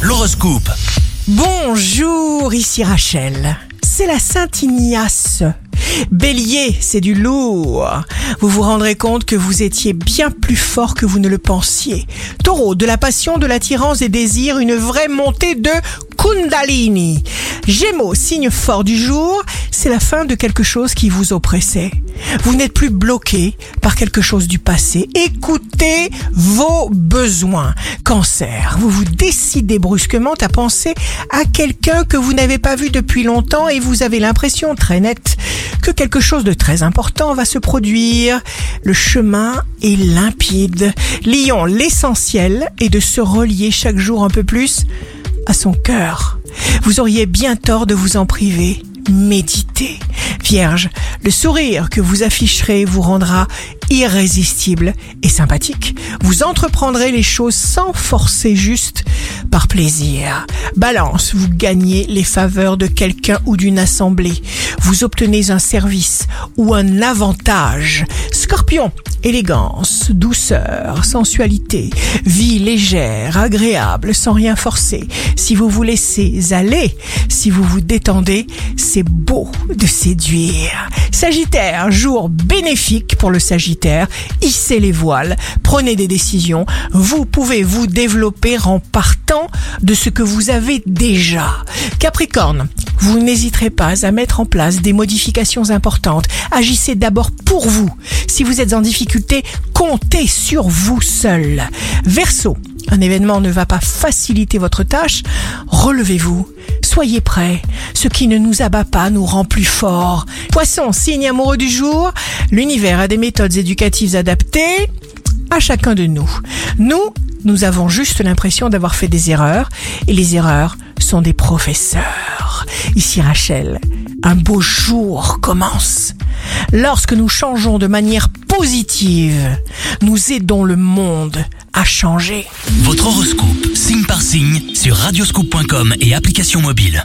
L'horoscope. Bonjour, ici Rachel. C'est la Sainte Ignace. Bélier, c'est du lourd. Vous vous rendrez compte que vous étiez bien plus fort que vous ne le pensiez. Taureau, de la passion, de l'attirance et désir, une vraie montée de Kundalini. Gémeaux, signe fort du jour, c'est la fin de quelque chose qui vous oppressait. Vous n'êtes plus bloqué par quelque chose du passé. Écoutez vos besoins. Cancer, vous vous décidez brusquement à penser à quelqu'un que vous n'avez pas vu depuis longtemps et vous avez l'impression très nette que quelque chose de très important va se produire. Le chemin est limpide. Lion, l'essentiel est de se relier chaque jour un peu plus à son cœur. Vous auriez bien tort de vous en priver. Méditez. Vierge, le sourire que vous afficherez vous rendra irrésistible et sympathique. Vous entreprendrez les choses sans forcer juste par plaisir. Balance, vous gagnez les faveurs de quelqu'un ou d'une assemblée. Vous obtenez un service ou un avantage. Scorpion, élégance, douceur, sensualité, vie légère, agréable, sans rien forcer. Si vous vous laissez aller, si vous vous détendez, c'est beau de séduire. Sagittaire, jour bénéfique pour le Sagittaire. Hissez les voiles, prenez des décisions. Vous pouvez vous développer en partant de ce que vous avez déjà. Capricorne, vous n'hésiterez pas à mettre en place des modifications importantes. Agissez d'abord pour vous. Si vous êtes en difficulté, comptez sur vous seul. Verseau, un événement ne va pas faciliter votre tâche. Relevez-vous. Soyez prêts. Ce qui ne nous abat pas nous rend plus forts. Poisson, signe amoureux du jour. L'univers a des méthodes éducatives adaptées à chacun de nous. Nous, nous avons juste l'impression d'avoir fait des erreurs et les erreurs sont des professeurs. Ici Rachel, un beau jour commence. Lorsque nous changeons de manière positive, nous aidons le monde à changer. Votre horoscope, signe par signe, sur radioscoop.com et application mobile.